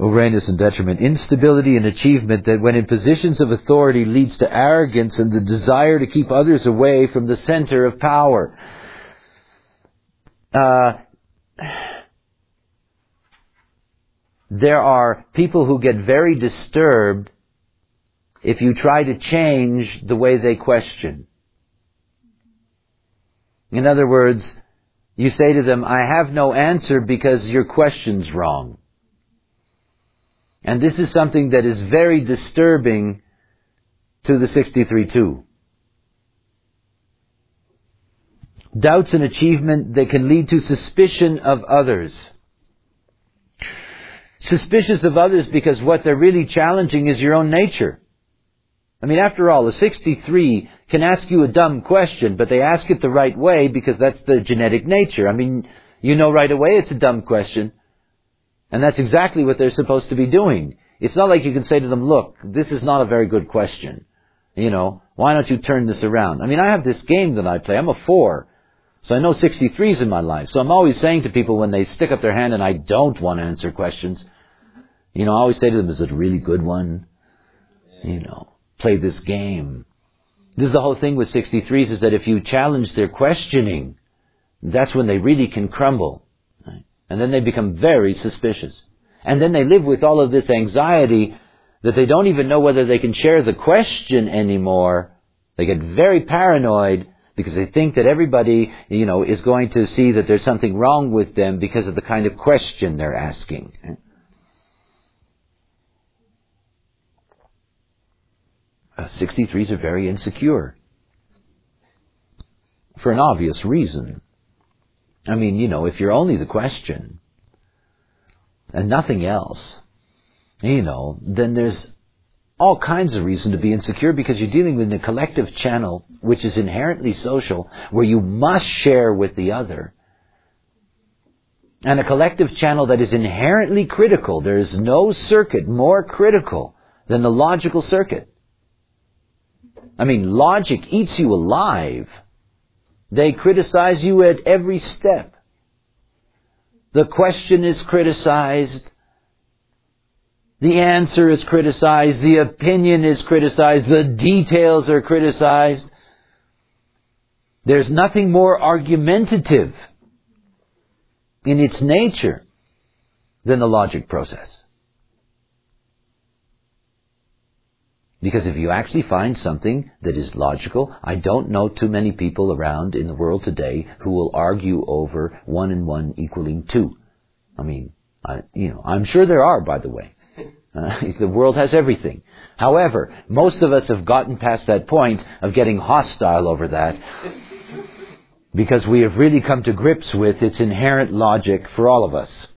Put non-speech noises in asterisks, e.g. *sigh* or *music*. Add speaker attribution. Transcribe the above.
Speaker 1: Uranus and detriment. Instability in achievement that when in positions of authority leads to arrogance and the desire to keep others away from the center of power. Uh, there are people who get very disturbed if you try to change the way they question. In other words, you say to them, I have no answer because your question's wrong. And this is something that is very disturbing to the 63-2. Doubts in achievement that can lead to suspicion of others. Suspicious of others because what they're really challenging is your own nature. I mean, after all, a 63 can ask you a dumb question, but they ask it the right way because that's the genetic nature. I mean, you know right away it's a dumb question. And that's exactly what they're supposed to be doing. It's not like you can say to them, look, this is not a very good question. You know, why don't you turn this around? I mean, I have this game that I play. I'm a four. So I know 63s in my life. So I'm always saying to people when they stick up their hand and I don't want to answer questions, you know, I always say to them, is it a really good one? You know, play this game. This is the whole thing with 63s is that if you challenge their questioning, that's when they really can crumble. And then they become very suspicious. And then they live with all of this anxiety that they don't even know whether they can share the question anymore. They get very paranoid because they think that everybody, you know, is going to see that there's something wrong with them because of the kind of question they're asking. Uh, 63s are very insecure. For an obvious reason. I mean, you know, if you're only the question and nothing else, you know, then there's all kinds of reason to be insecure because you're dealing with a collective channel which is inherently social where you must share with the other. And a collective channel that is inherently critical. There is no circuit more critical than the logical circuit. I mean, logic eats you alive. They criticize you at every step. The question is criticized. The answer is criticized. The opinion is criticized. The details are criticized. There's nothing more argumentative in its nature than the logic process. Because if you actually find something that is logical, I don't know too many people around in the world today who will argue over one and one equaling two. I mean, I, you know, I'm sure there are, by the way. *laughs* Uh, *laughs* the world has everything. However, most of us have gotten past that point of getting hostile over that *laughs* because we have really come to grips with its inherent logic for all of us.